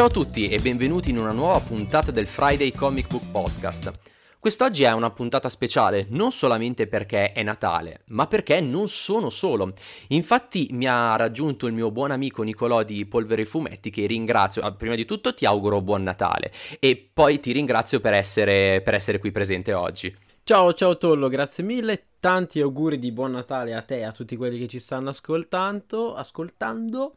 Ciao a tutti e benvenuti in una nuova puntata del Friday Comic Book Podcast. Quest'oggi è una puntata speciale non solamente perché è Natale, ma perché non sono solo. Infatti mi ha raggiunto il mio buon amico Nicolò di Polvere Fumetti che ringrazio. Ah, prima di tutto ti auguro buon Natale e poi ti ringrazio per essere, per essere qui presente oggi. Ciao ciao Tollo, grazie mille, tanti auguri di buon Natale a te e a tutti quelli che ci stanno ascoltando, ascoltando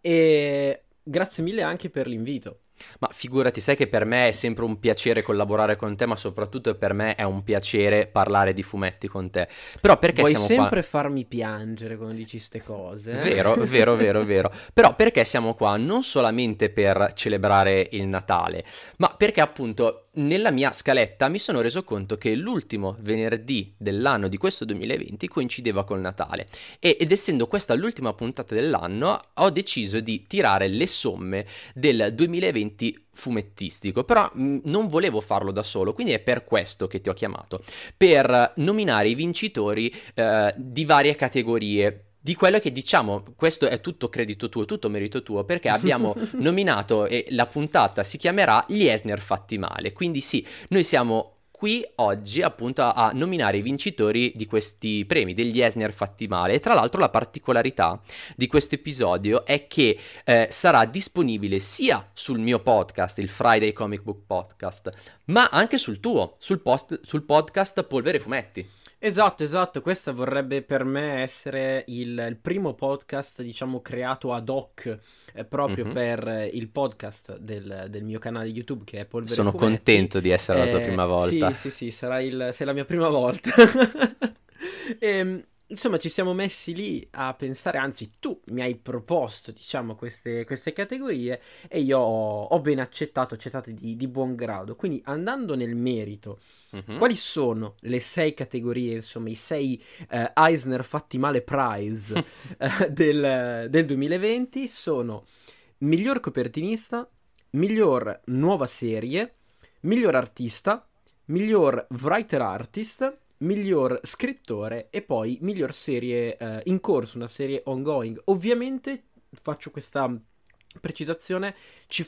e grazie mille anche per l'invito. Ma figurati, sai che per me è sempre un piacere collaborare con te, ma soprattutto per me è un piacere parlare di fumetti con te. Però perché Vuoi siamo sempre qua? farmi piangere quando dici queste cose. eh? Vero, vero, vero, vero. Però perché siamo qua? Non solamente per celebrare il Natale, ma perché appunto nella mia scaletta mi sono reso conto che l'ultimo venerdì dell'anno di questo 2020 coincideva col Natale. E- ed essendo questa l'ultima puntata dell'anno ho deciso di tirare le somme del 2020 fumettistico, però mh, non volevo farlo da solo, quindi è per questo che ti ho chiamato, per nominare i vincitori eh, di varie categorie di quello che diciamo, questo è tutto credito tuo, tutto merito tuo, perché abbiamo nominato e la puntata si chiamerà Gli Esner fatti male. Quindi sì, noi siamo qui oggi appunto a, nominare i vincitori di questi premi, degli Esner fatti male. E tra l'altro la particolarità di questo episodio è che eh, sarà disponibile sia sul mio podcast, il Friday Comic Book Podcast, ma anche sul tuo, sul, post, sul podcast Polvere Fumetti. Esatto, esatto, questo vorrebbe per me essere il, il primo podcast, diciamo, creato ad hoc eh, proprio Mhm. per eh, il podcast del, del mio canale YouTube che è Polvere Sono Fumetti. contento di essere la tua Eh, prima volta. Sì, sì, sì, sarà il, sei la mia prima volta. Ehm, insomma, ci siamo messi lì a pensare, anzi, tu mi hai proposto, diciamo, queste, queste categorie e io ho, ho ben accettato, accettate di, di buon grado. Quindi, andando nel merito, Mhm. quali sono le sei categorie, insomma, i sei eh, Eisner fatti male prize eh, del, del 2020? Sono miglior copertinista, miglior nuova serie, miglior artista, miglior writer artist, miglior scrittore e poi miglior serie eh, in corso, una serie ongoing. Ovviamente faccio questa precisazione, ci,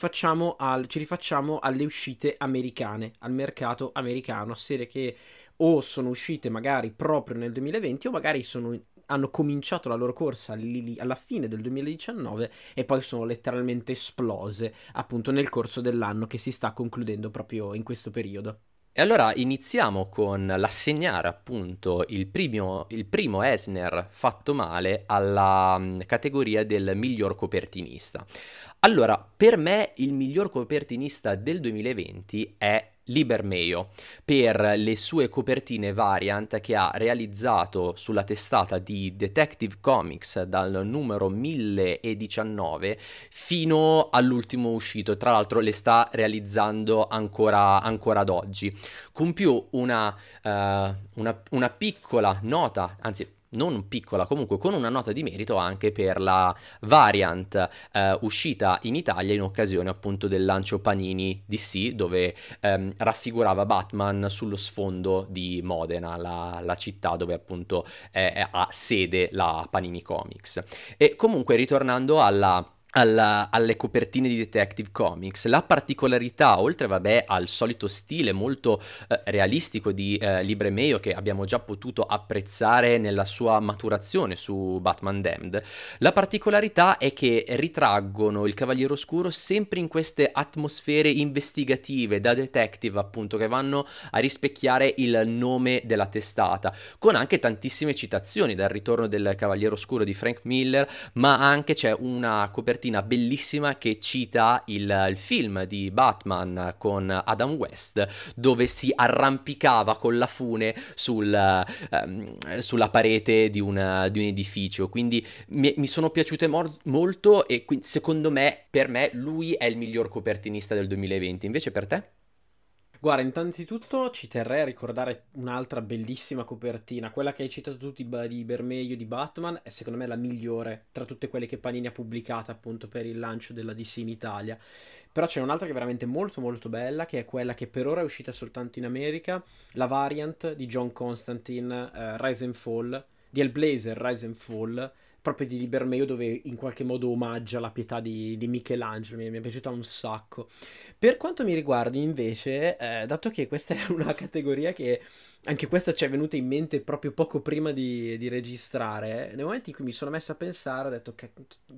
al- ci rifacciamo alle uscite americane, al mercato americano, serie che o sono uscite magari proprio nel 2020 o magari sono hanno cominciato la loro corsa alla fine del 2019 e poi sono letteralmente esplose appunto nel corso dell'anno che si sta concludendo proprio in questo periodo. E allora iniziamo con l'assegnare appunto il primo, il primo Esner fatto male alla mm, categoria del miglior copertinista. Allora, per me il miglior copertinista del 2020 è Liber Mayo per le sue copertine variant che ha realizzato sulla testata di Detective Comics dal numero 1019 fino all'ultimo uscito. Tra l'altro le sta realizzando ancora, ancora ad oggi. Con più una, eh, una, una piccola nota, anzi non piccola, comunque con una nota di merito anche per la variant eh, uscita in Italia in occasione appunto del lancio Panini DC dove ehm, raffigurava Batman sullo sfondo di Modena, la, la città dove appunto eh, ha sede la Panini Comics. E comunque ritornando alla alla- alle copertine di Detective Comics. La particolarità, oltre vabbè al solito stile molto eh, realistico di eh, Libre Mayo che abbiamo già potuto apprezzare nella sua maturazione su Batman Damned, la particolarità è che ritraggono il Cavaliere Oscuro sempre in queste atmosfere investigative da detective, appunto, che vanno a rispecchiare il nome della testata, con anche tantissime citazioni dal ritorno del Cavaliere Oscuro di Frank Miller, ma anche c'è una copertina bellissima che cita il, il film di Batman con Adam West, dove si arrampicava con la fune sul, ehm, sulla parete di un, di un edificio. Quindi mi, mi sono piaciute mor- molto e quindi, secondo me, per me, lui è il miglior copertinista del 2020. Invece per te? Guarda, innanzitutto ci terrei a ricordare un'altra bellissima copertina, quella che hai citato tu di, Ba- di Batman, è secondo me la migliore tra tutte quelle che Panini ha pubblicato appunto per il lancio della DC in Italia. Però c'è un'altra che è veramente molto molto bella, che è quella che per ora è uscita soltanto in America, la variant di John Constantine, eh, Rise and Fall, di Hellblazer Rise and Fall, proprio di Libermeio dove in qualche modo omaggia la pietà di, di Michelangelo, mi, mi, è piaciuta un sacco. Per quanto mi riguarda invece, eh, dato che questa è una categoria che anche questa ci è venuta in mente proprio poco prima di, di registrare. Nel momento in cui mi sono messo a pensare, ho detto che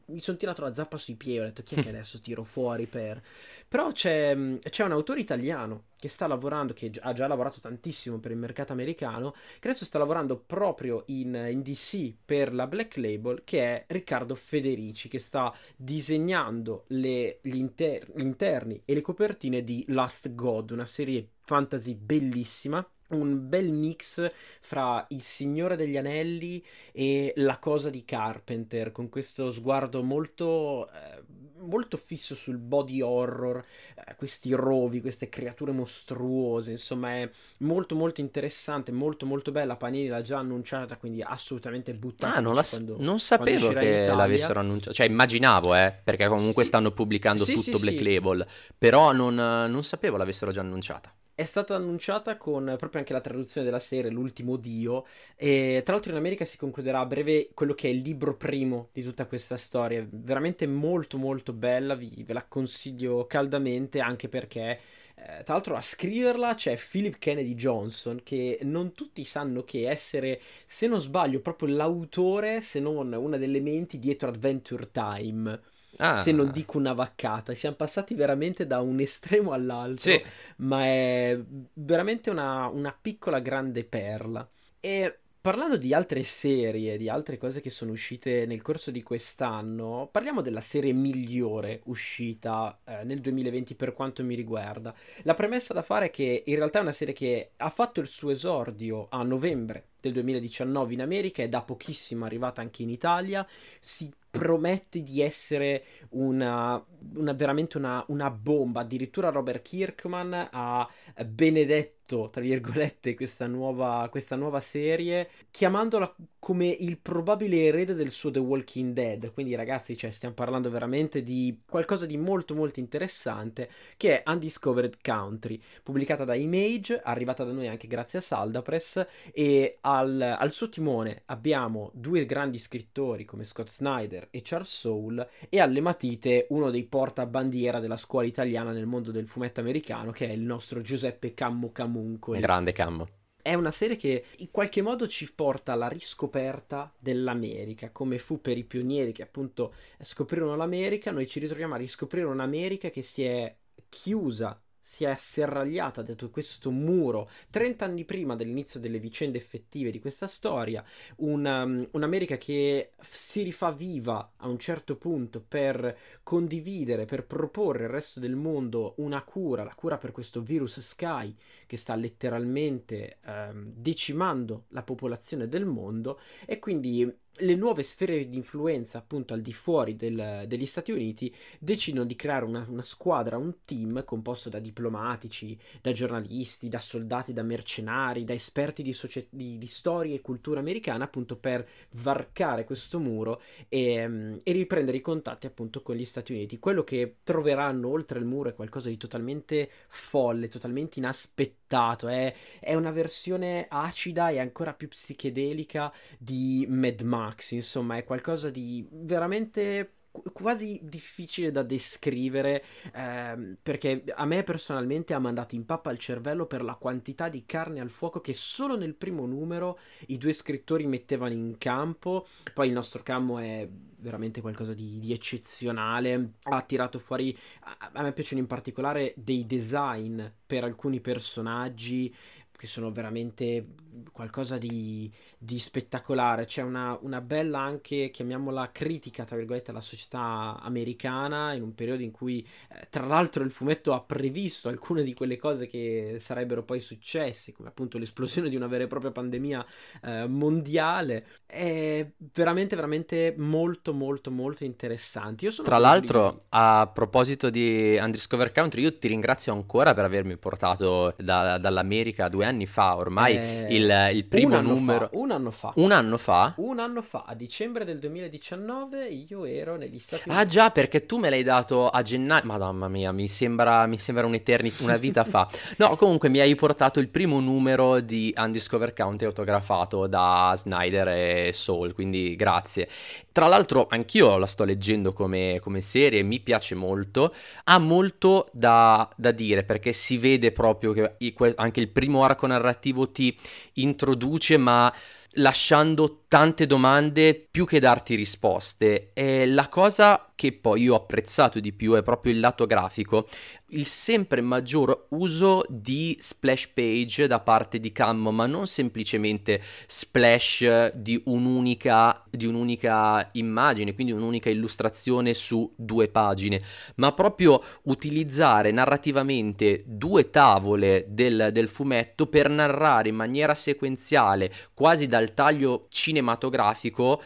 mi sono tirato la zappa sui piedi. Ho detto chi è che adesso tiro fuori per. Però c'è, c'è un autore italiano che sta lavorando, che ha già lavorato tantissimo per il mercato americano, che adesso sta lavorando proprio in, in DC per la Black Label, che è Riccardo Federici, che sta disegnando le, gli, inter- gli interni e le copertine di Last God, una serie fantasy bellissima un bel mix fra Il Signore degli Anelli e La cosa di Carpenter, con questo sguardo molto, eh, molto fisso sul body horror, eh, questi rovi, queste creature mostruose, insomma è molto molto interessante, molto molto bella, Panini l'ha già annunciata, quindi assolutamente buttata. Ah, non, la, quando, non sapevo che l'avessero annunciata, cioè immaginavo, eh, perché comunque sì. stanno pubblicando sì, tutto sì, Black Label, però non, non sapevo l'avessero già annunciata è stata annunciata con proprio anche la traduzione della serie, L'ultimo Dio, e tra l'altro in America si concluderà a breve quello che è il libro primo di tutta questa storia, veramente molto molto bella, vi, ve la consiglio caldamente anche perché... Eh, tra l'altro a scriverla c'è Philip Kennedy Johnson, che non tutti sanno che essere, se non sbaglio, proprio l'autore, se non una delle menti dietro Adventure Time. Ah. Se non dico una vaccata, siamo passati veramente da un estremo all'altro, sì. ma è veramente una, una piccola grande perla. E Parlando di altre serie, di altre cose che sono uscite nel corso di quest'anno, parliamo della serie migliore uscita eh, nel 2020 per quanto mi riguarda. La premessa da fare è che in realtà è una serie che ha fatto il suo esordio a novembre del 2019 in America, è da pochissimo arrivata anche in Italia, si promette di essere una, una veramente una, una, bomba. Addirittura Robert Kirkman ha benedetto, tra virgolette, questa nuova, questa nuova serie, chiamandola come il probabile erede del suo The Walking Dead. Quindi, ragazzi, cioè, stiamo parlando veramente di qualcosa di molto, molto interessante, che è Undiscovered Country, pubblicata da Image, arrivata da noi anche grazie a Saldapress, e al, al suo timone abbiamo due grandi scrittori come Scott Snyder e Charles Soule, e alle matite uno dei portabandiera della scuola italiana nel mondo del fumetto americano, che è il nostro Giuseppe Cammo Camunco. Grande Cammo è una serie che in qualche modo ci porta alla riscoperta dell'America, come fu per i pionieri che appunto scoprirono l'America, noi ci ritroviamo a riscoprire un'America che si è chiusa si è serragliata dietro questo muro. 30 anni prima dell'inizio delle vicende effettive di questa storia, una, um, un'America che si rifà viva a un certo punto per condividere, per proporre al resto del mondo una cura, la cura per questo virus Sky che sta letteralmente um, decimando la popolazione del mondo. E quindi le nuove sfere di influenza, appunto al di fuori del, degli Stati Uniti, decidono di creare una, una, squadra, un team composto da diplomatici, da giornalisti, da soldati, da mercenari, da esperti di, socie- di, di storia e cultura americana, appunto per varcare questo muro e, um, e, riprendere i contatti appunto con gli Stati Uniti. Quello che troveranno oltre il muro è qualcosa di totalmente folle, totalmente inaspettato, è, è una versione acida e ancora più psichedelica di Mad Max, insomma, è qualcosa di veramente quasi difficile da descrivere ehm, perché a me personalmente ha mandato in pappa il cervello per la quantità di carne al fuoco che solo nel primo numero i due scrittori mettevano in campo. Poi il nostro cammo è veramente qualcosa di, di eccezionale ha tirato fuori a, a me piacciono in particolare dei design per alcuni personaggi che sono veramente qualcosa di, di spettacolare. C'è una, una, bella anche, chiamiamola critica, tra virgolette, alla società americana in un periodo in cui, eh, tra l'altro, il fumetto ha previsto alcune di quelle cose che sarebbero poi successe, come appunto l'esplosione di una vera e propria pandemia eh, mondiale. È veramente, veramente molto, molto, molto interessante. tra l'altro, di... a proposito di Undiscover Country, io ti ringrazio ancora per avermi portato da, dall'America due anni fa ormai eh, il, il, primo un numero. Fa, un anno fa. Un anno fa? Un anno fa, a dicembre del 2019, io ero negli Stati Uniti. Ah già, perché tu me l'hai dato a gennaio. Madonna mia, mi sembra, mi sembra un'eternità, una vita fa. No, comunque mi hai portato il primo numero di Undiscovered County autografato da Snyder e Soul, quindi grazie. Tra l'altro anch'io la sto leggendo come, come serie, mi piace molto, ha molto da, da, dire perché si vede proprio che anche il primo arco narrativo ti introduce ma lasciando tante domande più che darti risposte. E la cosa che poi io ho apprezzato di più è proprio il lato grafico il sempre maggior uso di splash page da parte di Cammo, ma non semplicemente splash di un'unica, di un'unica immagine, quindi un'unica illustrazione su due pagine, ma proprio utilizzare narrativamente due tavole del, del fumetto per narrare in maniera sequenziale, quasi dal taglio cinematografico,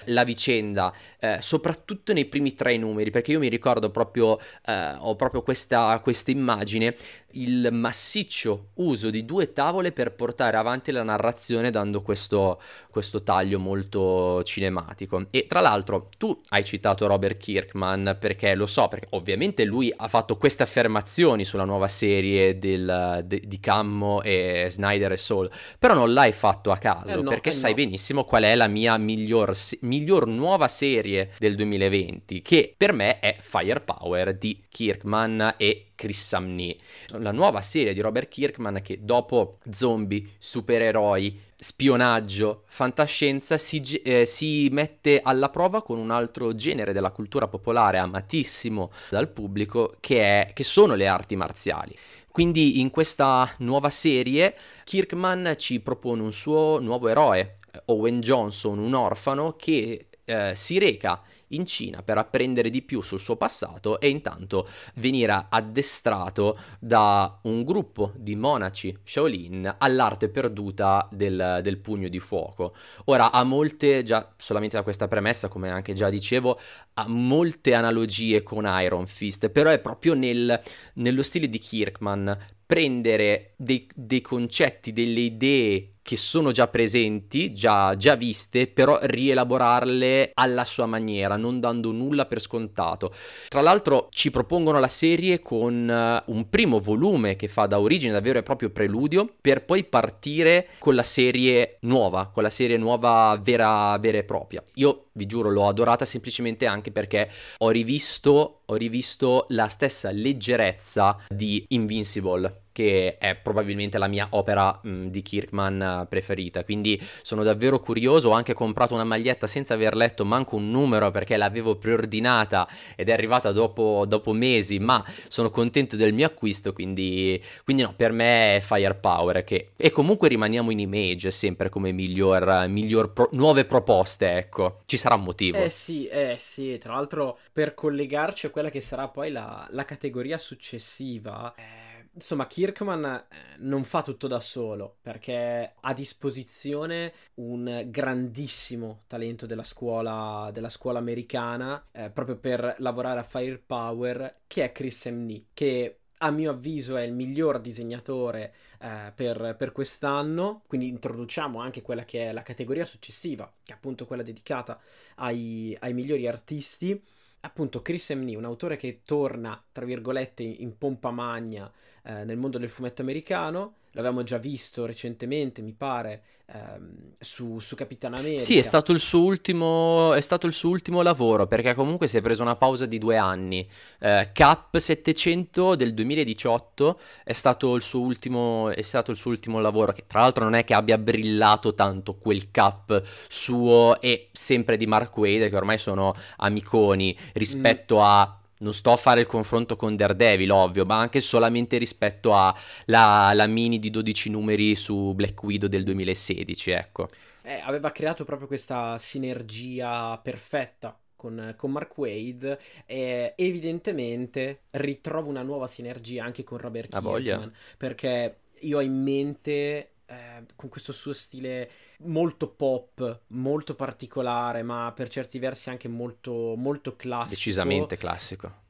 la vicenda, eh, soprattutto nei primi tre numeri, perché io mi ricordo proprio, eh, ho proprio questa, questa immagine il massiccio uso di due tavole per portare avanti la narrazione dando questo, questo taglio molto cinematico. E tra l'altro tu hai citato Robert Kirkman perché lo so, perché ovviamente lui ha fatto queste affermazioni sulla nuova serie del, de, di Cammo e Snyder e Soul, però non l'hai fatto a caso eh no, perché eh sai no. benissimo qual è la mia miglior, miglior nuova serie del 2020 che per me è Firepower di Kirkman e Chris Samney, la nuova serie di Robert Kirkman che dopo zombie, supereroi, spionaggio, fantascienza si, eh, si, mette alla prova con un altro genere della cultura popolare amatissimo dal pubblico che, è, che sono le arti marziali. Quindi in questa nuova serie Kirkman ci propone un suo nuovo eroe, Owen Johnson, un orfano che eh, si reca in Cina per apprendere di più sul suo passato e intanto venire addestrato da un gruppo di monaci Shaolin all'arte perduta del, del pugno di fuoco. Ora ha molte, già solamente da questa premessa, come anche già dicevo, ha molte analogie con Iron Fist, però è proprio nel, nello stile di Kirkman prendere dei, dei concetti, delle idee che sono già presenti, già, già, viste, però rielaborarle alla sua maniera, non dando nulla per scontato. Tra l'altro ci propongono la serie con uh, un primo volume che fa da origine davvero e proprio preludio, per poi partire con la serie nuova, con la serie nuova vera, vera e propria. Io vi giuro l'ho adorata semplicemente anche perché ho rivisto, ho rivisto la stessa leggerezza di Invincible che è probabilmente la mia opera mh, di Kirkman eh, preferita. Quindi sono davvero curioso. Ho anche comprato una maglietta senza aver letto manco un numero perché l'avevo preordinata ed è arrivata dopo, dopo mesi. Ma sono contento del mio acquisto. Quindi, quindi no, per me è Firepower. Che... E comunque rimaniamo in image sempre come miglior, miglior pro... nuove proposte. Ecco, ci sarà un motivo. Eh sì, eh sì. Tra l'altro, per collegarci a quella che sarà poi la, la categoria successiva. Eh insomma, Kirkman eh, non fa tutto da solo perché ha a disposizione un grandissimo talento della scuola, della scuola americana eh, proprio per lavorare a Firepower, che è Chris M. Nee, che a mio avviso è il miglior disegnatore eh, per, per, quest'anno, quindi introduciamo anche quella che è la categoria successiva, che è appunto quella dedicata ai, ai migliori artisti. Appunto, Chris M. Nee, un autore che torna, tra virgolette, in pompa magna eh, nel mondo del fumetto americano. L'avevamo già visto recentemente, mi pare, ehm, su, su Capitan America. Sì, è stato, il suo ultimo, è stato il suo ultimo lavoro, perché comunque si è preso una pausa di due anni. Eh, Cap 700 del 2018 è stato, il suo ultimo, è stato il suo ultimo lavoro, che tra l'altro non è che abbia brillato tanto quel Cap suo e sempre di Mark Wade, che ormai sono amiconi, rispetto mm. a non sto a fare il confronto con Daredevil, ovvio, ma anche solamente rispetto alla mini di 12 numeri su Black Widow del 2016, ecco. Eh, aveva creato proprio questa sinergia perfetta con, con, Mark Wade e evidentemente ritrovo una nuova sinergia anche con Robert Kirkman perché io ho in mente eh, con questo suo stile molto pop, molto particolare, ma per certi versi anche molto, molto classico. Decisamente classico.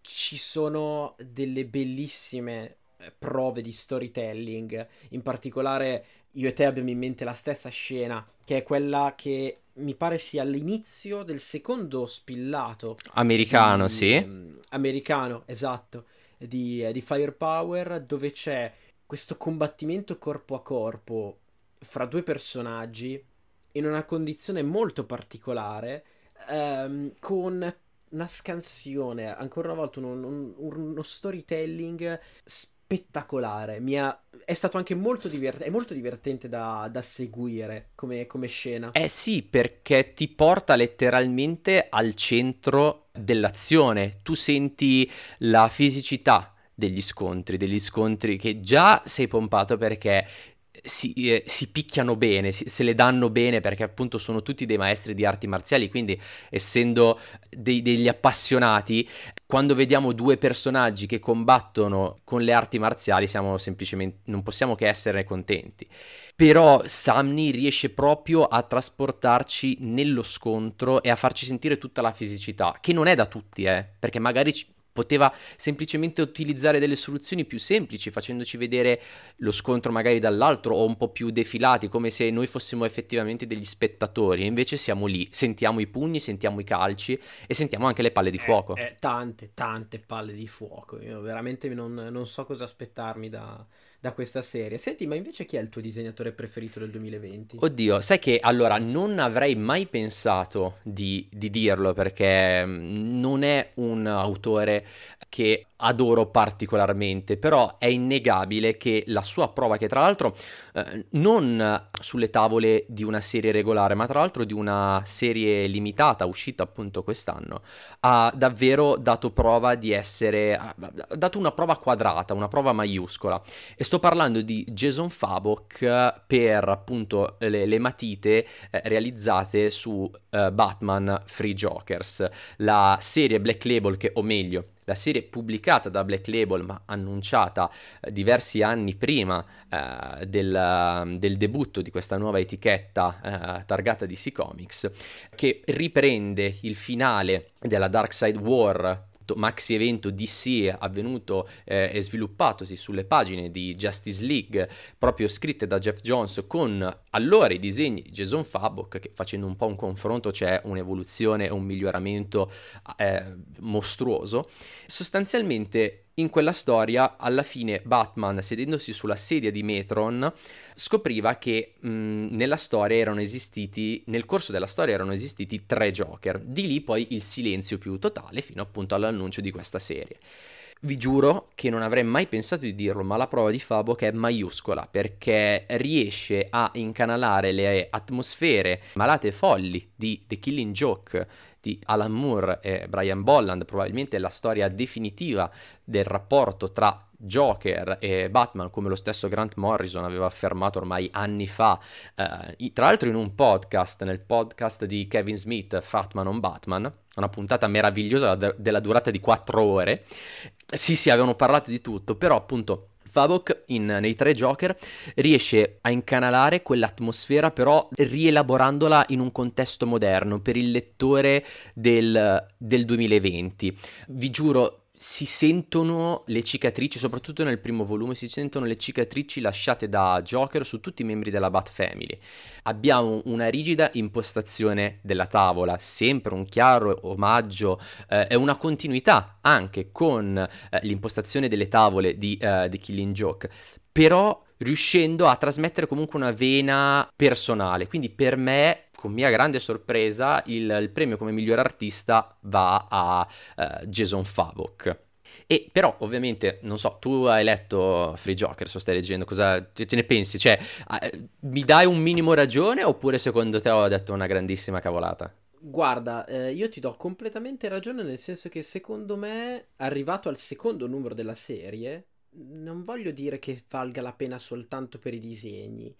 Ci sono delle bellissime eh, prove di storytelling. In particolare, io e te abbiamo in mente la stessa scena, che è quella che mi pare sia all'inizio del secondo spillato americano, di, sì. Um, americano, esatto, di, di Firepower, dove c'è questo combattimento corpo a corpo fra due personaggi in una condizione molto particolare, um, con una scansione, ancora una volta uno, uno, uno storytelling spettacolare. Ha... È stato anche molto, divert... molto divertente da, da seguire come, come, scena. Eh sì, perché ti porta letteralmente al centro dell'azione. Tu senti la fisicità degli scontri, degli scontri che già sei pompato perché si, eh, si, picchiano bene, si, se le danno bene perché appunto sono tutti dei maestri di arti marziali, quindi essendo dei, degli appassionati, quando vediamo due personaggi che combattono con le arti marziali siamo semplicemente, non possiamo che essere contenti. Però Samni riesce proprio a trasportarci nello scontro e a farci sentire tutta la fisicità, che non è da tutti, eh, perché magari ci, poteva semplicemente utilizzare delle soluzioni più semplici, facendoci vedere lo scontro magari dall'altro o un po' più defilati, come se noi fossimo effettivamente degli spettatori, e invece siamo lì, sentiamo i pugni, sentiamo i calci e sentiamo anche le palle di eh, fuoco. Eh, tante, tante palle di fuoco, io veramente non, non so cosa aspettarmi da, da questa serie. Senti, ma invece chi è il tuo disegnatore preferito del 2020? Oddio, sai che allora non avrei mai pensato di, di dirlo perché mm, non è un autore che adoro particolarmente, però è innegabile che la sua prova, che tra l'altro eh, non sulle tavole di una serie regolare, ma tra l'altro di una serie limitata, uscita appunto quest'anno, ha davvero dato prova di essere, ha dato una prova quadrata, una prova maiuscola. E sto parlando di Jason Fabok per appunto le, le matite eh, realizzate su eh, Batman Free Jokers, la serie Black Label che, o meglio, la serie pubblicata da Black Label ma annunciata eh, diversi anni prima eh, del, del, debutto di questa nuova etichetta eh, targata DC Comics che riprende il finale della Dark Side War maxi evento DC avvenuto eh, e sviluppatosi sulle pagine di Justice League, proprio scritte da Jeff Jones con allora i disegni di Jason Fabok, che facendo un po' un confronto c'è un'evoluzione e un miglioramento eh, mostruoso. Sostanzialmente in quella storia, alla fine Batman, sedendosi sulla sedia di Metron, scopriva che mh, nella storia erano esistiti, nel corso della storia erano esistiti tre Joker. Di lì poi il silenzio più totale fino appunto all'annuncio di questa serie. Vi giuro che non avrei mai pensato di dirlo, ma la prova di Fabo che è maiuscola perché riesce a incanalare le atmosfere malate e folli di The Killing Joke di Alan Moore e Brian Bolland, probabilmente la storia definitiva del rapporto tra Joker e Batman, come lo stesso Grant Morrison aveva affermato ormai anni fa, eh, tra l'altro in un podcast, nel podcast di Kevin Smith, Fatman on Batman, una puntata meravigliosa della durata di quattro ore. Sì, sì, avevano parlato di tutto, però appunto Favok in, nei tre Joker riesce a incanalare quell'atmosfera però rielaborandola in un contesto moderno per il lettore del, del 2020. Vi giuro, si sentono le cicatrici, soprattutto nel primo volume, si sentono le cicatrici lasciate da Joker su tutti i membri della Bat Family. Abbiamo una rigida impostazione della tavola, sempre un chiaro omaggio eh, una continuità anche con eh, l'impostazione delle tavole di uh, The Killing Joke, però riuscendo a trasmettere comunque una vena personale. Quindi per me con mia grande sorpresa, il, il premio come miglior artista va a uh, Jason Favok. E però ovviamente, non so, tu hai letto Free Joker, so stai leggendo, cosa te ne pensi? Cioè, mi dai un minimo ragione oppure secondo te ho detto una grandissima cavolata? Guarda, eh, io ti do completamente ragione nel senso che secondo me, arrivato al secondo numero della serie, non voglio dire che valga la pena soltanto per i disegni,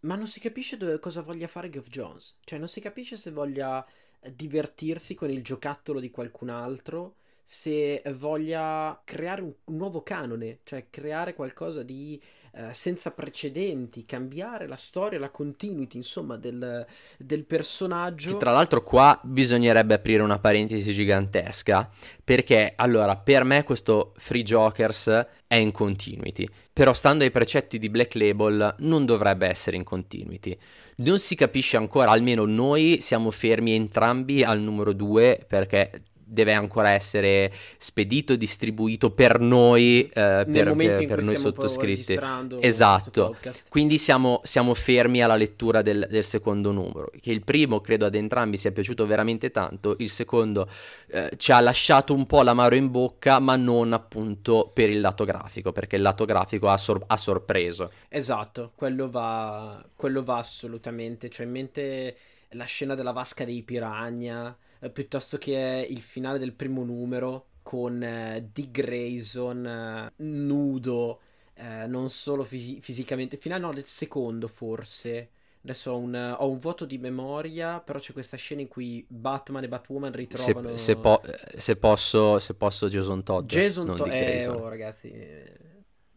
ma non si capisce dove, cosa voglia fare Geoff Jones. Cioè, non si capisce se voglia eh, divertirsi con il giocattolo di qualcun altro, se voglia creare un, un nuovo canone, cioè creare qualcosa di eh, senza precedenti, cambiare la storia, la continuity, insomma, del, del personaggio. Che tra l'altro qua bisognerebbe aprire una parentesi gigantesca, perché allora per me questo Free Jokers è in continuity, però stando ai precetti di Black Label non dovrebbe essere in continuity. Non si capisce ancora, almeno noi siamo fermi entrambi al numero 2 perché deve ancora essere spedito, distribuito per noi, eh, per, per, per noi sottoscritti. Esatto. Quindi siamo, siamo, fermi alla lettura del, del, secondo numero. Che il primo credo ad entrambi sia piaciuto veramente tanto. Il secondo eh, ci ha lasciato un po' l'amaro in bocca, ma non appunto per il lato grafico, perché il lato grafico ha, sor- ha sorpreso. Esatto, quello va, quello va assolutamente. Cioè, in mente la scena della vasca dei piranha eh, piuttosto che il finale del primo numero con eh, Dick Grayson eh, nudo, eh, non solo fisi- fisicamente, finale no, del secondo forse. Adesso ho un, ho un, voto di memoria, però c'è questa scena in cui Batman e Batwoman ritrovano... Se, se, po- se posso, se posso Jason Todd. Jason Todd, eh, oh ragazzi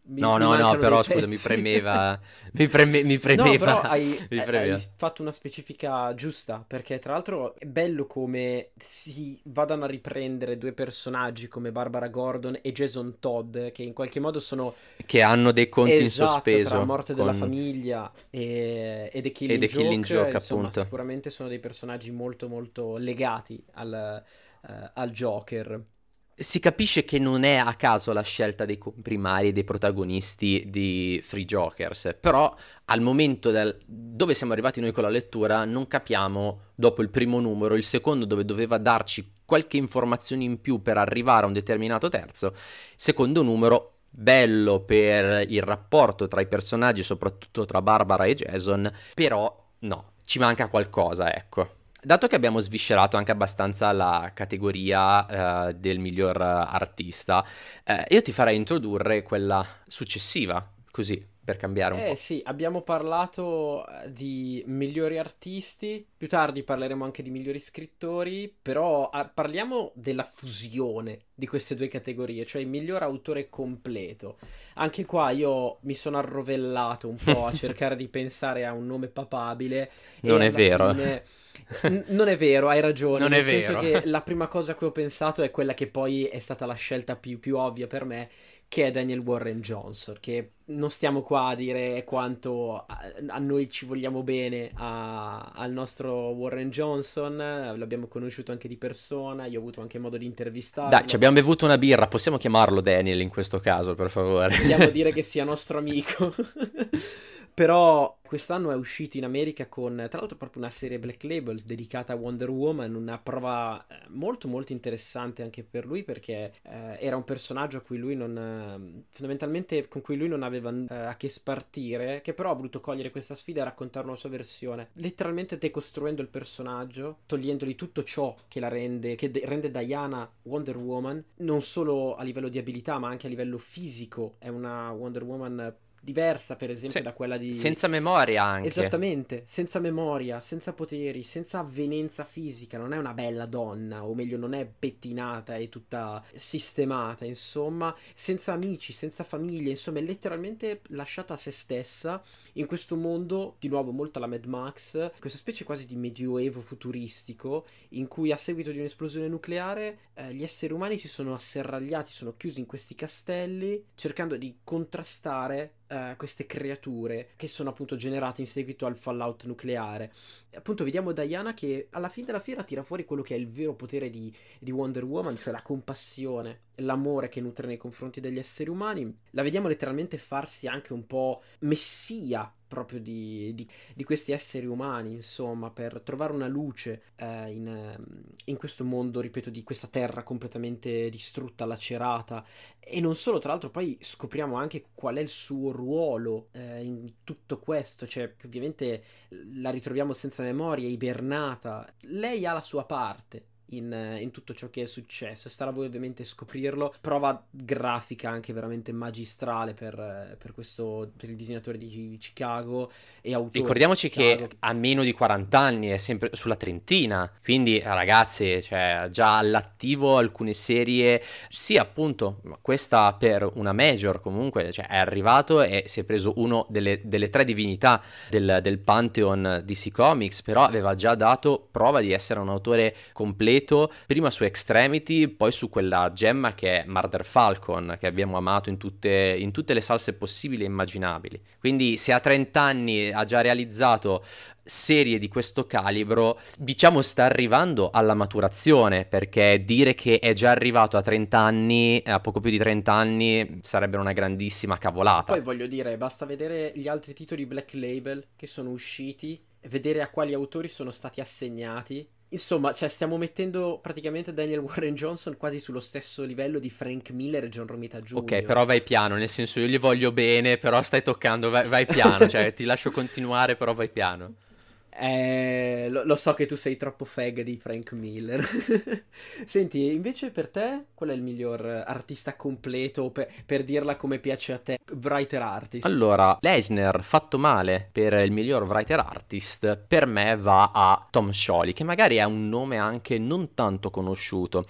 mi, no, mi no, no, però scusa, mi premeva. mi, preme, mi premeva. No, però hai, mi premeva. hai fatto una specifica giusta. Perché, tra l'altro, è bello come si vadano a riprendere due personaggi come Barbara Gordon e Jason Todd, che in qualche modo sono. Che hanno dei conti esatto, in sospeso. Tra la morte con... della famiglia e, e The Killing e Joke. Killing Joke insomma, appunto. Sicuramente sono dei personaggi molto, molto legati al, uh, al Joker si capisce che non è a caso la scelta dei comprimari e dei protagonisti di Free Jokers, però al momento del... dove siamo arrivati noi con la lettura non capiamo, dopo il primo numero, il secondo dove doveva darci qualche informazione in più per arrivare a un determinato terzo, secondo numero bello per il rapporto tra i personaggi, soprattutto tra Barbara e Jason, però no, ci manca qualcosa, ecco. Dato che abbiamo sviscerato anche abbastanza la categoria uh, del miglior artista, uh, io ti farei introdurre quella successiva, così per cambiare un eh, po'. Eh sì, abbiamo parlato eh, di migliori artisti, più tardi parleremo anche di migliori scrittori, però ah, parliamo della fusione di queste due categorie, cioè il miglior autore completo. Anche qua io mi sono arrovellato un po' a cercare di pensare a un nome papabile. Non è vero. Fine N- non è vero, hai ragione. Non nel è senso vero. che la prima cosa a cui ho pensato è quella che poi è stata la scelta più, più ovvia per me, che è Daniel Warren Johnson, che non stiamo qua a dire quanto a, a noi ci vogliamo bene a, al nostro Warren Johnson, l'abbiamo conosciuto anche di persona, io ho avuto anche modo di intervistarlo. Dai, ci abbiamo bevuto una birra, possiamo chiamarlo Daniel in questo caso, per favore. Possiamo dire che sia nostro amico. Però quest'anno è uscito in America con, tra l'altro, proprio una serie Black Label dedicata a Wonder Woman, una prova eh, molto molto interessante anche per lui perché eh, era un personaggio a cui lui non, eh, fondamentalmente con cui lui non aveva eh, a che spartire, che però ha voluto cogliere questa sfida e raccontare una sua versione, letteralmente decostruendo il personaggio, togliendogli tutto ciò che la rende, che de- rende Diana Wonder Woman, non solo a livello di abilità ma anche a livello fisico, è una Wonder Woman diversa, per esempio, sì, da quella di. Senza memoria anche. Esattamente, senza memoria, senza poteri, senza avvenenza fisica. Non è una bella donna, o meglio, non è pettinata e tutta sistemata, insomma, senza amici, senza famiglia, insomma, è letteralmente lasciata a se stessa in questo mondo, di nuovo molto alla Mad Max, questa specie quasi di medioevo futuristico, in cui a seguito di un'esplosione nucleare eh, gli esseri umani si sono asserragliati, sono chiusi in questi castelli, cercando di contrastare uh, queste creature che sono appunto generate in seguito al fallout nucleare. Appunto vediamo Diana che alla fine della fiera tira fuori quello che è il vero potere di, di Wonder Woman, cioè la compassione, l'amore che nutre nei confronti degli esseri umani. La vediamo letteralmente farsi anche un po' messia proprio di, di, di, questi esseri umani, insomma, per trovare una luce eh, in, ehm, in, questo mondo, ripeto, di questa terra completamente distrutta, lacerata. E non solo, tra l'altro, poi scopriamo anche qual è il suo ruolo eh, in tutto questo, cioè, ovviamente la ritroviamo senza memoria, ibernata. Lei ha la sua parte in, in, tutto ciò che è successo. Starà voi ovviamente scoprirlo. Prova grafica anche veramente magistrale per, per questo, per il disegnatore di, di Chicago e autore. Ricordiamoci che ha meno di 40 anni, è sempre sulla trentina, quindi ragazzi, cioè, già all'attivo alcune serie, sì appunto, questa per una major comunque, cioè, è arrivato e si è preso uno delle, delle tre divinità del, del Pantheon DC Comics, però aveva già dato prova di essere un autore completo, prima su Extremity, poi su quella gemma che è Murder Falcon, che abbiamo amato in tutte, in tutte le salse possibili e immaginabili. Quindi se a 30 anni ha già realizzato serie di questo calibro, diciamo sta arrivando alla maturazione, perché dire che è già arrivato a 30 anni, a poco più di 30 anni, sarebbe una grandissima cavolata. Poi voglio dire, basta vedere gli altri titoli Black Label che sono usciti, vedere a quali autori sono stati assegnati. Insomma, cioè, stiamo mettendo praticamente Daniel Warren Johnson quasi sullo stesso livello di Frank Miller e John Romita Jr. Ok, però vai piano, nel senso io gli voglio bene, però stai toccando, vai, vai piano, cioè ti lascio continuare, però vai piano. Eh, lo, lo, so che tu sei troppo fag di Frank Miller. Senti, invece per te, qual è il miglior artista completo per, per, dirla come piace a te? Writer artist. Allora, Leisner, fatto male per il miglior writer artist, per me va a Tom Scioli, che magari è un nome anche non tanto conosciuto.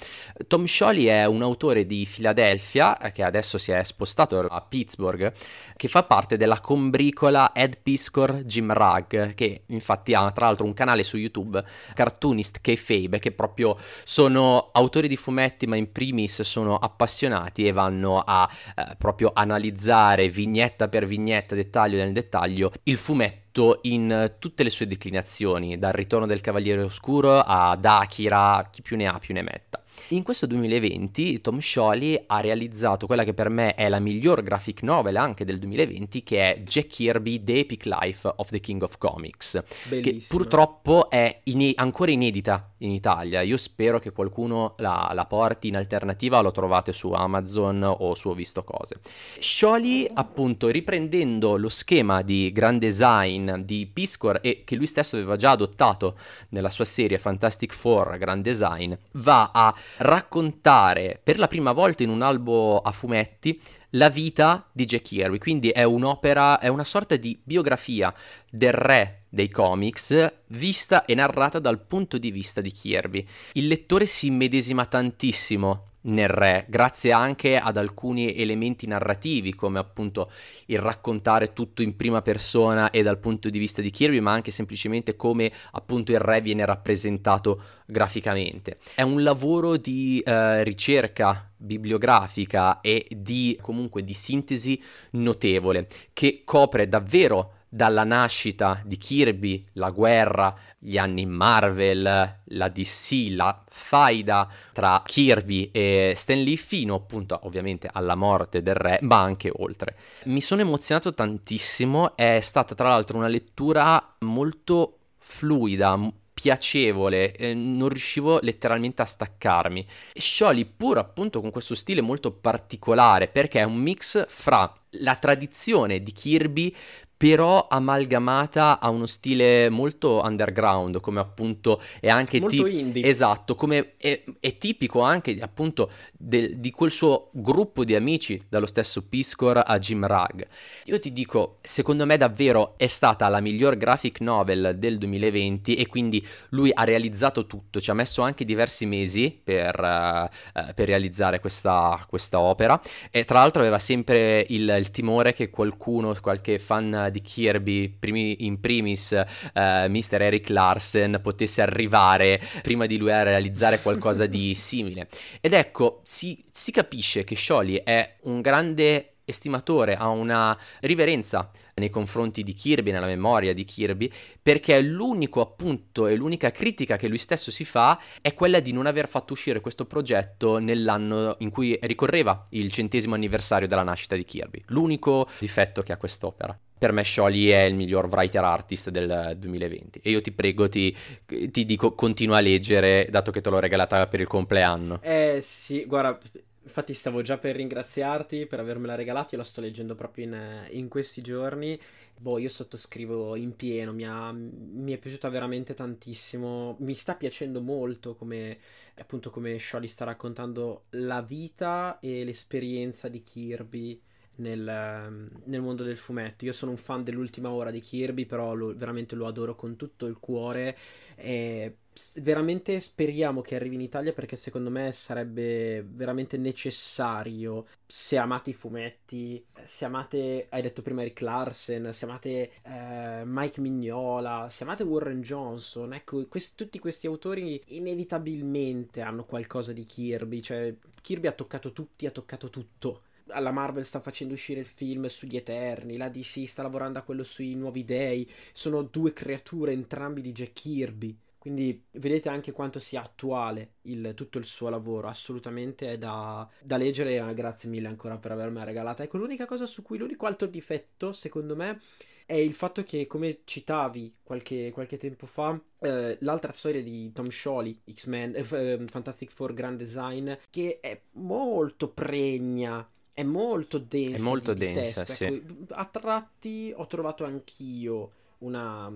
Tom Scioli è un autore di Filadelfia, che adesso si è spostato a Pittsburgh, che fa parte della combricola Ed Piscor Jim Rugg, che infatti ha tra l'altro un canale su YouTube, Cartoonist Kayfabe, che proprio sono autori di fumetti, ma in primis sono appassionati e vanno a eh, proprio analizzare vignetta per vignetta, dettaglio nel dettaglio, il fumetto in tutte le sue declinazioni, dal ritorno del Cavaliere Oscuro ad Akira, chi più ne ha più ne metta. In questo 2020 Tom Scioli ha realizzato quella che per me è la miglior graphic novel anche del 2020 che è Jack Kirby The Epic Life of the King of Comics Bellissima. che purtroppo è in- ancora inedita in Italia io spero che qualcuno la, la porti in alternativa lo trovate su Amazon o su Ho Visto Cose Scioli appunto riprendendo lo schema di grand design di Piscor e che lui stesso aveva già adottato nella sua serie Fantastic Four Grand Design va a raccontare per la prima volta in un albo a fumetti la vita di Jack Kirby, quindi è un'opera, è una sorta di biografia del re dei comics vista e narrata dal punto di vista di Kirby. Il lettore si immedesima tantissimo nel re, grazie anche ad alcuni elementi narrativi, come appunto il raccontare tutto in prima persona e dal punto di vista di Kirby, ma anche semplicemente come appunto il re viene rappresentato graficamente. È un lavoro di eh, ricerca bibliografica e di comunque di sintesi notevole che copre davvero dalla nascita di Kirby, la guerra, gli anni Marvel, la DC, la faida tra Kirby e Stan Lee fino appunto ovviamente alla morte del re, ma anche oltre. Mi sono emozionato tantissimo, è stata tra l'altro una lettura molto fluida, piacevole, eh, non riuscivo letteralmente a staccarmi. Scioli pur appunto con questo stile molto particolare perché è un mix fra la tradizione di Kirby però amalgamata a uno stile molto underground, come appunto è anche molto ti- indie. Esatto, come è, è tipico anche appunto del, di quel suo gruppo di amici, dallo stesso Piscor a Jim Rugg. Io ti dico, secondo me davvero è stata la miglior graphic novel del 2020 e quindi lui ha realizzato tutto, ci ha messo anche diversi mesi per, uh, per realizzare questa, questa, opera e tra l'altro aveva sempre il, il timore che qualcuno, qualche fan di Kirby, primi, in primis uh, eh, Mr. Eric Larsen, potesse arrivare prima di lui a realizzare qualcosa di simile. Ed ecco, si, si capisce che Scioli è un grande estimatore, ha una riverenza nei confronti di Kirby, nella memoria di Kirby, perché l'unico appunto e l'unica critica che lui stesso si fa è quella di non aver fatto uscire questo progetto nell'anno in cui ricorreva il centesimo anniversario della nascita di Kirby. L'unico difetto che ha quest'opera per me Scioli è il miglior writer artist del 2020 e io ti prego, ti, ti, dico, continua a leggere dato che te l'ho regalata per il compleanno. Eh sì, guarda, infatti stavo già per ringraziarti per avermela regalata, io la sto leggendo proprio in, in questi giorni. Boh, io sottoscrivo in pieno, mi, ha, mi, è piaciuta veramente tantissimo, mi sta piacendo molto come, appunto, come Scioli sta raccontando la vita e l'esperienza di Kirby nel, nel, mondo del fumetto. Io sono un fan dell'ultima ora di Kirby, però lo, veramente lo adoro con tutto il cuore. E veramente speriamo che arrivi in Italia perché secondo me sarebbe veramente necessario. Se amate i fumetti, se amate, hai detto prima Eric Larsen, se amate eh, Mike Mignola, se amate Warren Johnson, ecco, quest- tutti questi autori inevitabilmente hanno qualcosa di Kirby. Cioè, Kirby ha toccato tutti, ha toccato tutto la Marvel sta facendo uscire il film sugli Eterni, la DC sta lavorando a quello sui Nuovi Dei, sono due creature entrambi di Jack Kirby. Quindi vedete anche quanto sia attuale il, tutto il suo lavoro, assolutamente è da, da leggere. Eh, grazie mille ancora per avermi regalata. Ecco, l'unica cosa su cui l'unico altro difetto, secondo me, è il fatto che, come citavi qualche, qualche tempo fa, eh, l'altra storia di Tom Scioli, X-Men, eh Fantastic Four Grand Design, che è molto pregna è molto densa. È molto densa, testa. sì. Ecco, a tratti ho trovato anch'io una,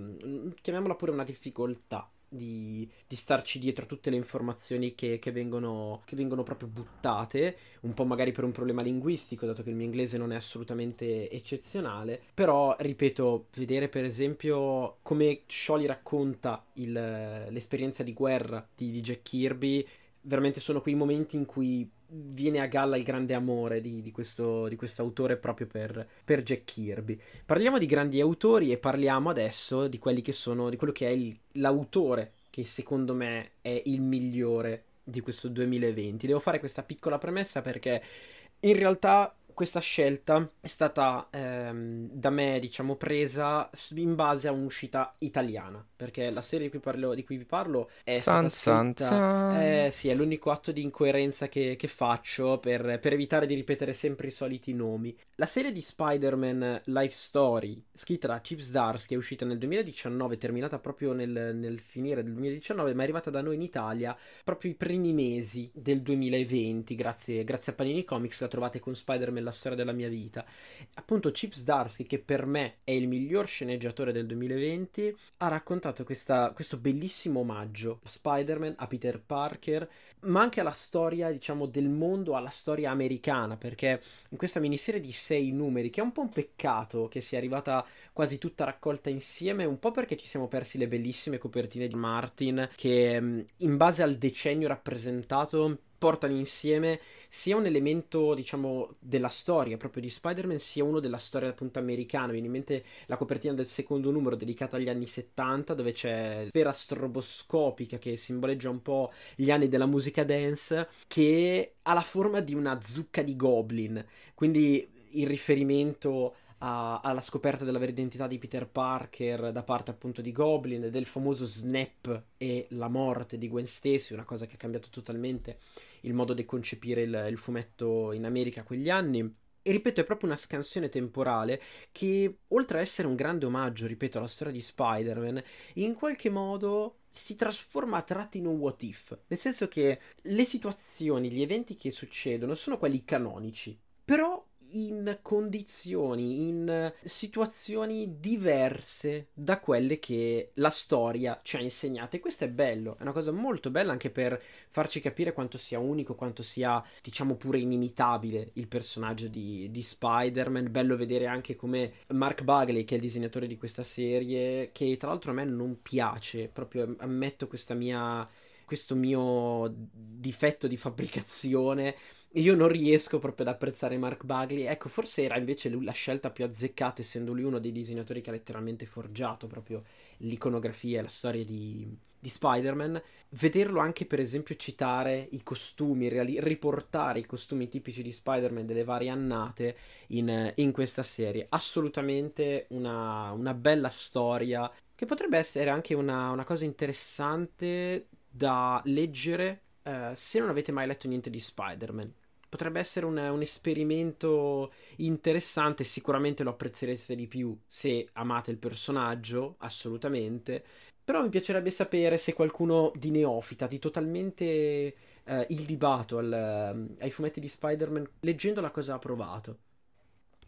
chiamiamola pure una difficoltà. Di, di, starci dietro a tutte le informazioni che, che, vengono, che, vengono, proprio buttate, un po' magari per un problema linguistico, dato che il mio inglese non è assolutamente eccezionale. Però, ripeto, vedere per esempio come Scioli racconta il, l'esperienza di guerra di, di Jack Kirby, veramente sono quei momenti in cui viene a galla il grande amore di, di, questo, autore proprio per, per, Jack Kirby. Parliamo di grandi autori e parliamo adesso di sono, di quello che è il, l'autore che secondo me è il migliore di questo 2020. Devo fare questa piccola premessa perché in realtà questa scelta è stata ehm, da me, diciamo, presa in base a un'uscita italiana. Perché la serie di cui, parlo, di cui vi parlo è san, stata scritta... san, Eh, sì, è l'unico atto di incoerenza che, che faccio per, per, evitare di ripetere sempre i soliti nomi. La serie di Spider-Man Life Story, scritta da Chip Zdarsky, è uscita nel 2019, terminata proprio nel, nel finire del 2019, ma è arrivata da noi in Italia proprio i primi mesi del 2020, grazie, grazie a Panini Comics, la trovate con Spider-Man la storia della mia vita. Appunto, Chip Zdarsky, che per me è il miglior sceneggiatore del 2020, ha raccontato questa, questo bellissimo omaggio a Spider-Man, a Peter Parker, ma anche alla storia, diciamo, del mondo, alla storia americana, perché in questa miniserie di sei numeri, che è un po' un peccato che sia arrivata quasi tutta raccolta insieme, un po' perché ci siamo persi le bellissime copertine di Martin, che in base al decennio rappresentato portano insieme sia un elemento, diciamo, della storia proprio di Spider-Man, sia uno della storia appunto americana. Viene in mente la copertina del secondo numero dedicata agli anni 70, dove c'è vera stroboscopica che simboleggia un po' gli anni della musica dance, che ha la forma di una zucca di goblin. Quindi il riferimento alla scoperta della vera identità di Peter Parker da parte appunto di Goblin, del famoso snap e la morte di Gwen Stacy, una cosa che ha cambiato totalmente il modo di concepire il, il fumetto in America quegli anni. E ripeto, è proprio una scansione temporale che, oltre a essere un grande omaggio, ripeto, alla storia di Spider-Man, in qualche modo si trasforma a tratti in un what if. Nel senso che le situazioni, gli eventi che succedono sono quelli canonici. Però in condizioni, in situazioni diverse da quelle che la storia ci ha insegnato. E questo è bello, è una cosa molto bella anche per farci capire quanto sia unico, quanto sia, diciamo, pure inimitabile il personaggio di, di Spider-Man. Bello vedere anche come Mark Bagley, che è il disegnatore di questa serie, che tra l'altro a me non piace, proprio ammetto questa mia questo mio difetto di fabbricazione io non riesco proprio ad apprezzare Mark Bagley. Ecco, forse era invece lui la scelta più azzeccata, essendo lui uno dei disegnatori che ha letteralmente forgiato proprio l'iconografia e la storia di, di Spider-Man. Vederlo anche, per esempio, citare i costumi, reali- riportare i costumi tipici di Spider-Man delle varie annate in, in questa serie. Assolutamente una, una, bella storia che potrebbe essere anche una, una cosa interessante da leggere Uh, se non avete mai letto niente di Spider-Man, potrebbe essere un, un, esperimento interessante. Sicuramente lo apprezzerete di più se amate il personaggio, assolutamente. Però mi piacerebbe sapere se qualcuno di neofita, di totalmente uh, illibato al, uh, ai fumetti di Spider-Man, leggendo la cosa ha provato.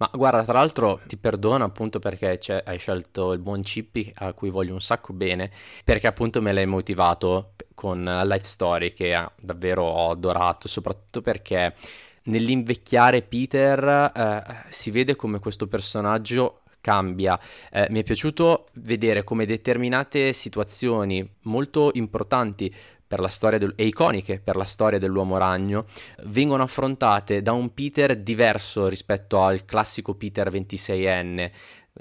Ma guarda, tra l'altro ti perdono appunto perché hai scelto il buon Chippy a cui voglio un sacco bene, perché appunto me l'hai motivato con Life Story che davvero ho adorato, soprattutto perché nell'invecchiare Peter eh, si vede come questo personaggio cambia. Eh, mi è piaciuto vedere come determinate situazioni molto importanti del, e iconiche per la storia dell'uomo ragno vengono affrontate da un Peter diverso rispetto al classico Peter 26enne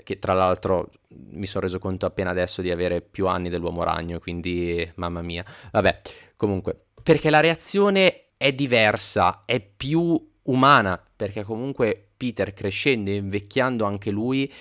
che tra l'altro mi sono reso conto appena adesso di avere più anni dell'uomo ragno quindi mamma mia. Vabbè comunque perché la reazione è diversa è più umana perché comunque Peter crescendo e invecchiando anche lui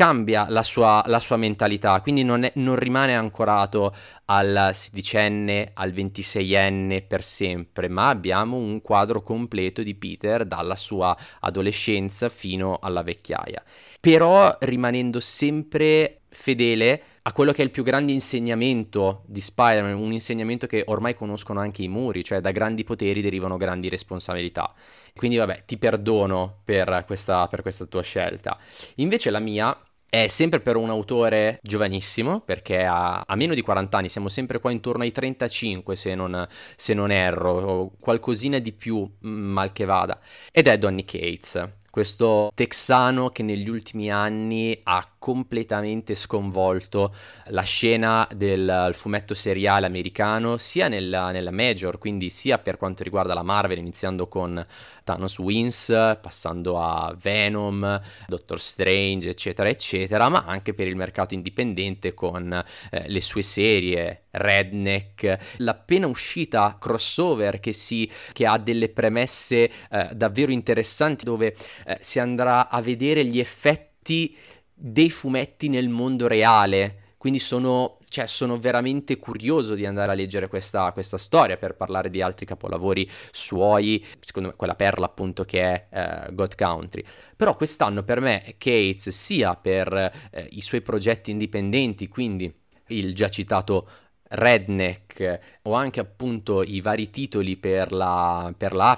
cambia la sua, la sua mentalità, quindi non, è, non, rimane ancorato al sedicenne, al ventiseienne per sempre, ma abbiamo un quadro completo di Peter dalla sua adolescenza fino alla vecchiaia. Però rimanendo sempre fedele a quello che è il più grande insegnamento di Spider-Man, un insegnamento che ormai conoscono anche i muri, cioè da grandi poteri derivano grandi responsabilità. Quindi vabbè, ti perdono per questa, per questa tua scelta. Invece la mia è sempre per un autore giovanissimo, perché ha, ha, meno di 40 anni, siamo sempre qua intorno ai 35 se non, se non erro, o qualcosina di più mm, mal che vada, ed è Donny Cates questo texano che negli ultimi anni ha completamente sconvolto la scena del fumetto seriale americano sia nella, nella, major, quindi sia per quanto riguarda la Marvel, iniziando con Thanos Wins, passando a Venom, Doctor Strange, eccetera, eccetera, ma anche per il mercato indipendente con eh, le sue serie, Redneck, l'appena uscita crossover che, si, che ha delle premesse eh, davvero interessanti dove eh, si andrà a vedere gli effetti dei fumetti nel mondo reale. Quindi sono, cioè, sono veramente curioso di andare a leggere questa, questa, storia per parlare di altri capolavori suoi, secondo me quella perla appunto che è uh, God Country. Però quest'anno per me Cates, sia per uh, i suoi progetti indipendenti, quindi il già citato Redneck o anche appunto i vari titoli per la, per la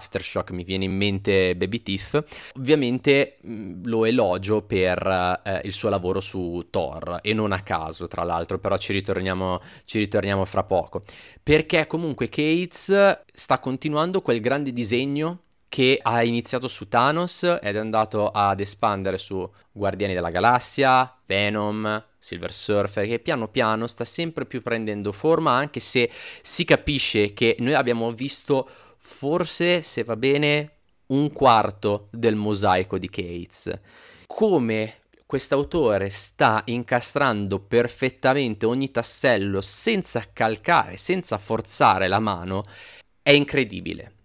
mi viene in mente Baby Thief, ovviamente mh, lo elogio per eh, il suo lavoro su Thor e non a caso tra l'altro, però ci ritorniamo, ci ritorniamo fra poco, perché comunque Cates sta continuando quel grande disegno che ha iniziato su Thanos ed è andato ad espandere su Guardiani della Galassia, Venom, Silver Surfer, che piano piano sta sempre più prendendo forma, anche se si capisce che noi abbiamo visto forse, se va bene, un quarto del mosaico di Cates. Come quest'autore sta incastrando perfettamente ogni tassello senza calcare, senza forzare la mano, è incredibile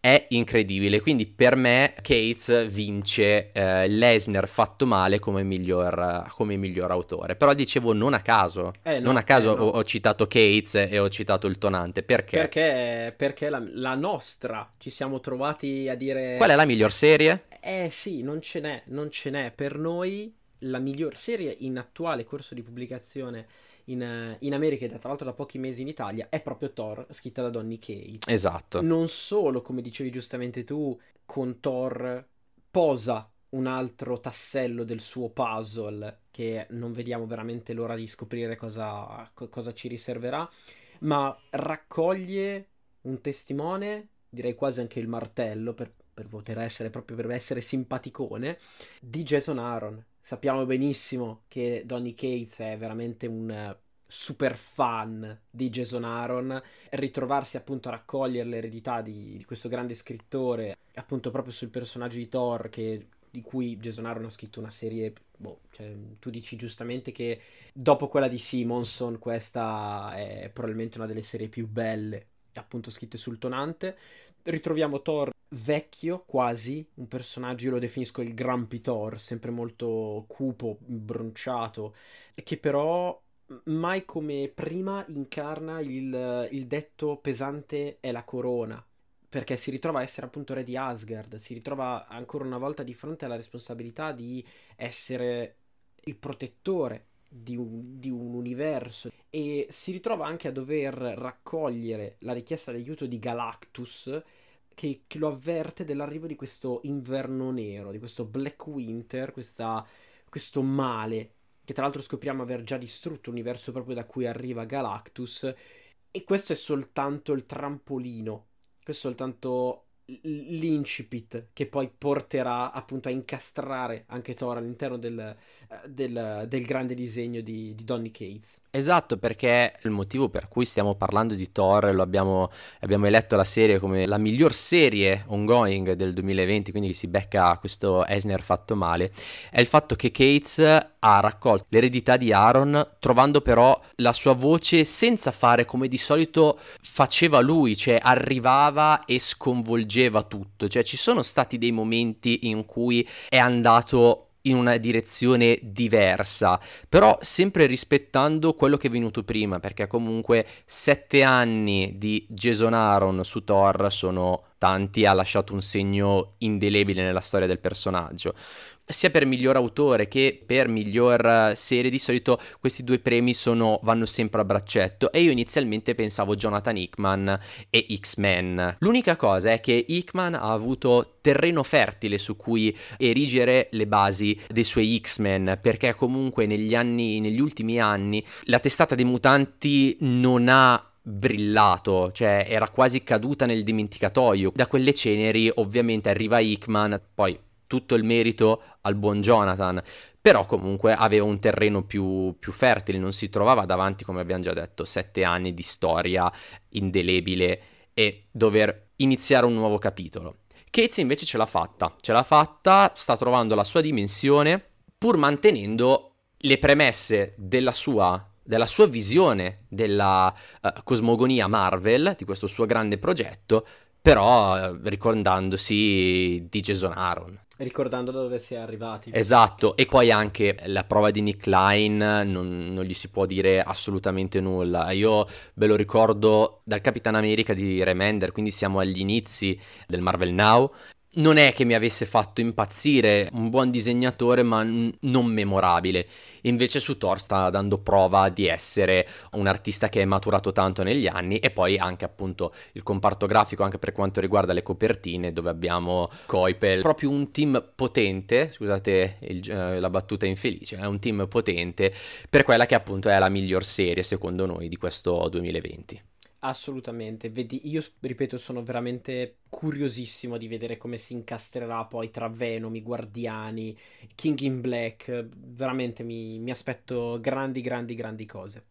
è incredibile. Quindi per me Cates vince eh, Lesner fatto male come miglior, come miglior, autore. Però dicevo non a caso. Eh no, non a caso eh no. ho, ho, citato Cates e ho citato il tonante. Perché? Perché, perché la, la, nostra ci siamo trovati a dire... Qual è la miglior serie? Eh sì, non ce n'è, non ce n'è. Per noi la miglior serie in attuale corso di pubblicazione in, in America e tra l'altro da pochi mesi in Italia è proprio Thor, scritta da Donny Cates. Esatto. Non solo, come dicevi giustamente tu, con Thor posa un altro tassello del suo puzzle che non vediamo veramente l'ora di scoprire cosa, cosa ci riserverà, ma raccoglie un testimone, direi quasi anche il martello per, per poter essere proprio per essere simpaticone, di Jason Aaron sappiamo benissimo che Donny Cates è veramente un eh, super fan di Jason Aaron. Ritrovarsi appunto a raccogliere l'eredità di, di, questo grande scrittore appunto proprio sul personaggio di Thor che, di cui Jason Aaron ha scritto una serie boh, cioè, tu dici giustamente che dopo quella di Simonson questa è probabilmente una delle serie più belle appunto scritte sul tonante ritroviamo Thor vecchio quasi, un personaggio, io lo definisco il Grumpy Thor, sempre molto cupo, bronciato, che però mai come prima incarna il, il detto pesante è la corona, perché si ritrova a essere appunto re di Asgard, si ritrova ancora una volta di fronte alla responsabilità di essere il protettore di un, di un, universo e si ritrova anche a dover raccogliere la richiesta d'aiuto di Galactus che, che, lo avverte dell'arrivo di questo inverno nero, di questo Black Winter, questa, questo male, che tra l'altro scopriamo aver già distrutto l'universo proprio da cui arriva Galactus. E questo è soltanto il trampolino, questo è soltanto l'incipit che poi porterà appunto a incastrare anche Thor all'interno del, eh, del, del grande disegno di, di, Donny Cates. Esatto, perché il motivo per cui stiamo parlando di Thor, lo abbiamo, abbiamo eletto la serie come la miglior serie ongoing del 2020, quindi si becca questo Eisner fatto male, è il fatto che Cates ha raccolto l'eredità di Aaron, trovando però la sua voce senza fare come di solito faceva lui, cioè arrivava e sconvolgeva tutto, cioè ci sono stati dei momenti in cui è andato in una direzione diversa, però sempre rispettando quello che è venuto prima, perché comunque sette anni di Jason Aaron su Thor sono tanti, ha lasciato un segno indelebile nella storia del personaggio sia per miglior autore che per miglior serie, di solito questi due premi sono, vanno sempre a braccetto e io inizialmente pensavo Jonathan Hickman e X-Men. L'unica cosa è che Hickman ha avuto terreno fertile su cui erigere le basi dei suoi X-Men, perché comunque negli anni, negli ultimi anni, la testata dei mutanti non ha brillato, cioè era quasi caduta nel dimenticatoio. Da quelle ceneri ovviamente arriva Hickman, poi tutto il merito al buon Jonathan, però comunque aveva un terreno più, più, fertile, non si trovava davanti, come abbiamo già detto, sette anni di storia indelebile e dover iniziare un nuovo capitolo. Cates invece ce l'ha fatta, ce l'ha fatta, sta trovando la sua dimensione, pur mantenendo le premesse della sua della sua visione della uh, cosmogonia Marvel, di questo suo grande progetto, però uh, ricordandosi di Jason Aaron. Ricordando da dove si è arrivati. Esatto, e poi anche la prova di Nick Line non, non, gli si può dire assolutamente nulla. Io ve lo ricordo dal Capitan America di Remender, quindi siamo agli inizi del Marvel Now non è che mi avesse fatto impazzire, un buon disegnatore ma n- non memorabile. Invece su Thor sta dando prova di essere un artista che è maturato tanto negli anni e poi anche appunto il comparto grafico anche per quanto riguarda le copertine dove abbiamo Coipel, proprio un team potente, scusate il, eh, la battuta infelice, è un team potente per quella che appunto è la miglior serie secondo noi di questo 2020. Assolutamente, vedi, io ripeto, sono veramente curiosissimo di vedere come si incastrerà poi tra Venom, i Guardiani, King in Black, veramente mi, mi aspetto grandi, grandi, grandi cose.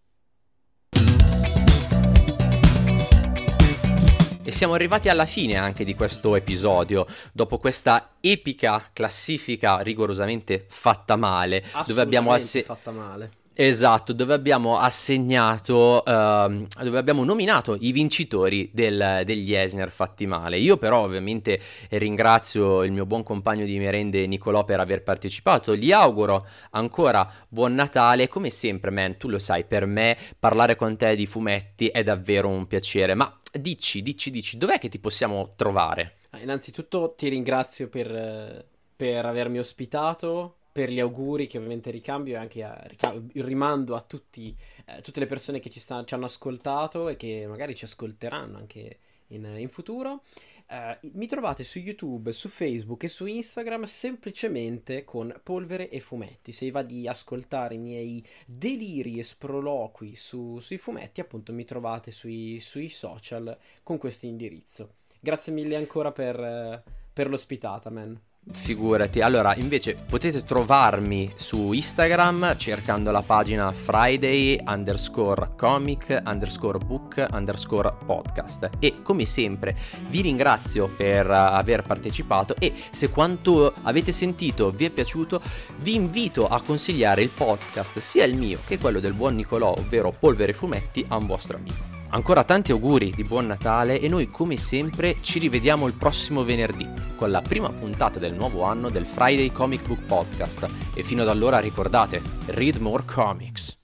E siamo arrivati alla fine anche di questo episodio, dopo questa epica classifica rigorosamente fatta male, dove abbiamo asse- fatta male Esatto, dove abbiamo assegnato, uh, dove abbiamo nominato i vincitori del, degli Esner fatti male. Io però ovviamente ringrazio il mio buon compagno di merende Nicolò per aver partecipato. Gli auguro ancora buon Natale. Come sempre, man, tu lo sai, per me parlare con te di fumetti è davvero un piacere. Ma dici, dici, dici, dov'è che ti possiamo trovare? Ah, innanzitutto ti ringrazio per, per avermi ospitato per gli auguri che ovviamente ricambio e anche a, il rimando a tutti, eh, tutte le persone che ci, sta, ci, hanno ascoltato e che magari ci ascolteranno anche in, in futuro. Eh, mi trovate su YouTube, su Facebook e su Instagram semplicemente con polvere e fumetti. Se va di ascoltare i miei deliri e sproloqui su, sui fumetti, appunto mi trovate sui, sui social con questo indirizzo. Grazie mille ancora per, per l'ospitata, man. Figurati, allora invece potete trovarmi su Instagram cercando la pagina Friday underscore comic underscore book underscore podcast e come sempre vi ringrazio per aver partecipato e se quanto avete sentito vi è piaciuto vi invito a consigliare il podcast sia il mio che quello del buon Nicolò ovvero Polvere Fumetti a un vostro amico. Ancora tanti auguri di buon Natale e noi come sempre ci rivediamo il prossimo venerdì con la prima puntata del nuovo anno del Friday Comic Book Podcast e fino ad allora ricordate, read more comics.